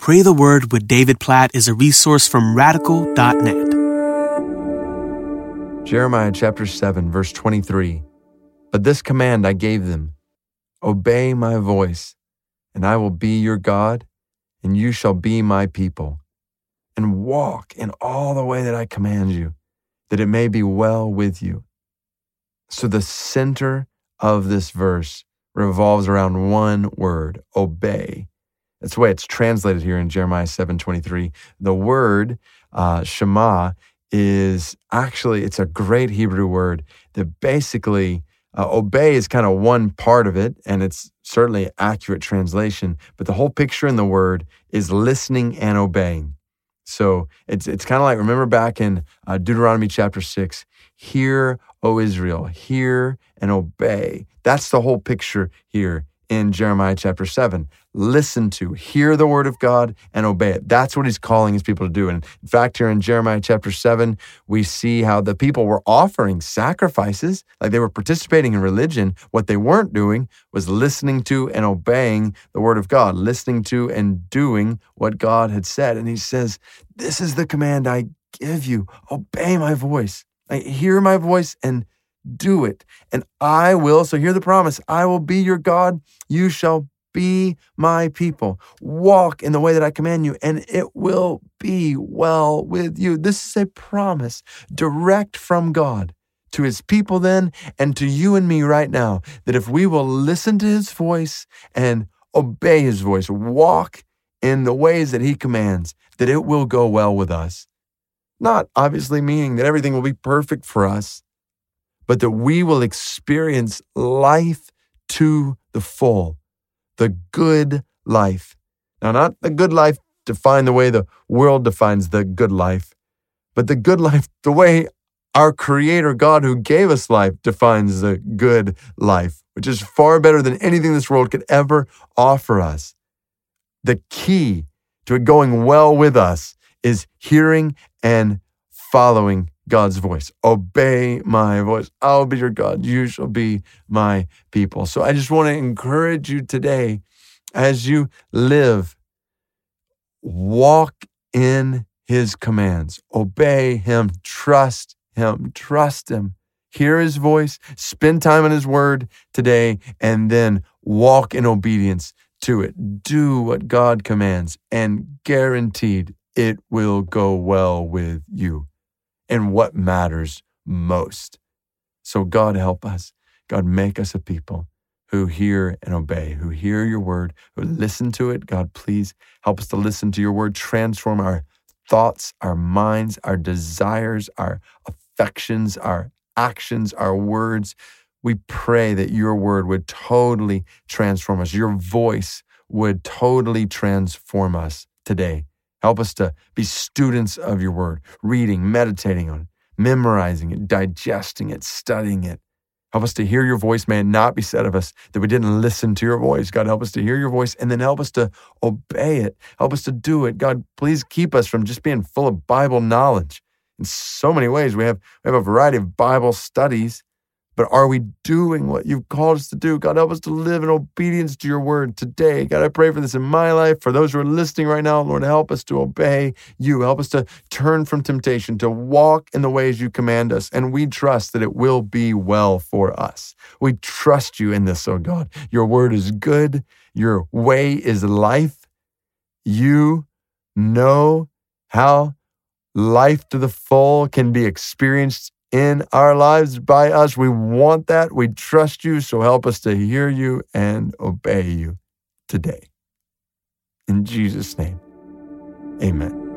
Pray the Word with David Platt is a resource from radical.net. Jeremiah chapter 7, verse 23. But this command I gave them Obey my voice, and I will be your God, and you shall be my people. And walk in all the way that I command you, that it may be well with you. So the center of this verse revolves around one word, obey. That's the way it's translated here in Jeremiah 7:23. The word uh, Shema is actually it's a great Hebrew word that basically uh, obey is kind of one part of it, and it's certainly accurate translation. But the whole picture in the word is listening and obeying. So it's it's kind of like remember back in uh, Deuteronomy chapter six, hear, O Israel, hear and obey. That's the whole picture here in Jeremiah chapter 7. Listen to, hear the word of God and obey it. That's what he's calling his people to do. And in fact, here in Jeremiah chapter 7, we see how the people were offering sacrifices, like they were participating in religion. What they weren't doing was listening to and obeying the word of God, listening to and doing what God had said. And he says, This is the command I give you obey my voice. Like, hear my voice and do it. And I will, so hear the promise I will be your God. You shall be my people. Walk in the way that I command you, and it will be well with you. This is a promise direct from God to his people then and to you and me right now that if we will listen to his voice and obey his voice, walk in the ways that he commands, that it will go well with us. Not obviously meaning that everything will be perfect for us, but that we will experience life to the full, the good life. Now, not the good life defined the way the world defines the good life, but the good life the way our Creator God, who gave us life, defines the good life, which is far better than anything this world could ever offer us. The key to it going well with us is hearing and following God's voice. Obey my voice. I'll be your God. You shall be my people. So I just want to encourage you today as you live, walk in his commands, obey him, trust him, trust him. Hear his voice, spend time in his word today, and then walk in obedience to it. Do what God commands, and guaranteed it will go well with you and what matters most. So, God, help us. God, make us a people who hear and obey, who hear your word, who listen to it. God, please help us to listen to your word, transform our thoughts, our minds, our desires, our affections, our actions, our words. We pray that your word would totally transform us. Your voice would totally transform us today. Help us to be students of your word, reading, meditating on it, memorizing it, digesting it, studying it. Help us to hear your voice. May it not be said of us that we didn't listen to your voice. God, help us to hear your voice and then help us to obey it. Help us to do it. God, please keep us from just being full of Bible knowledge. In so many ways, we have, we have a variety of Bible studies but are we doing what you've called us to do? God, help us to live in obedience to your word today. God, I pray for this in my life, for those who are listening right now. Lord, help us to obey you. Help us to turn from temptation, to walk in the ways you command us. And we trust that it will be well for us. We trust you in this, oh God. Your word is good, your way is life. You know how life to the full can be experienced in our lives by us. We want that. We trust you. So help us to hear you and obey you today. In Jesus' name, amen.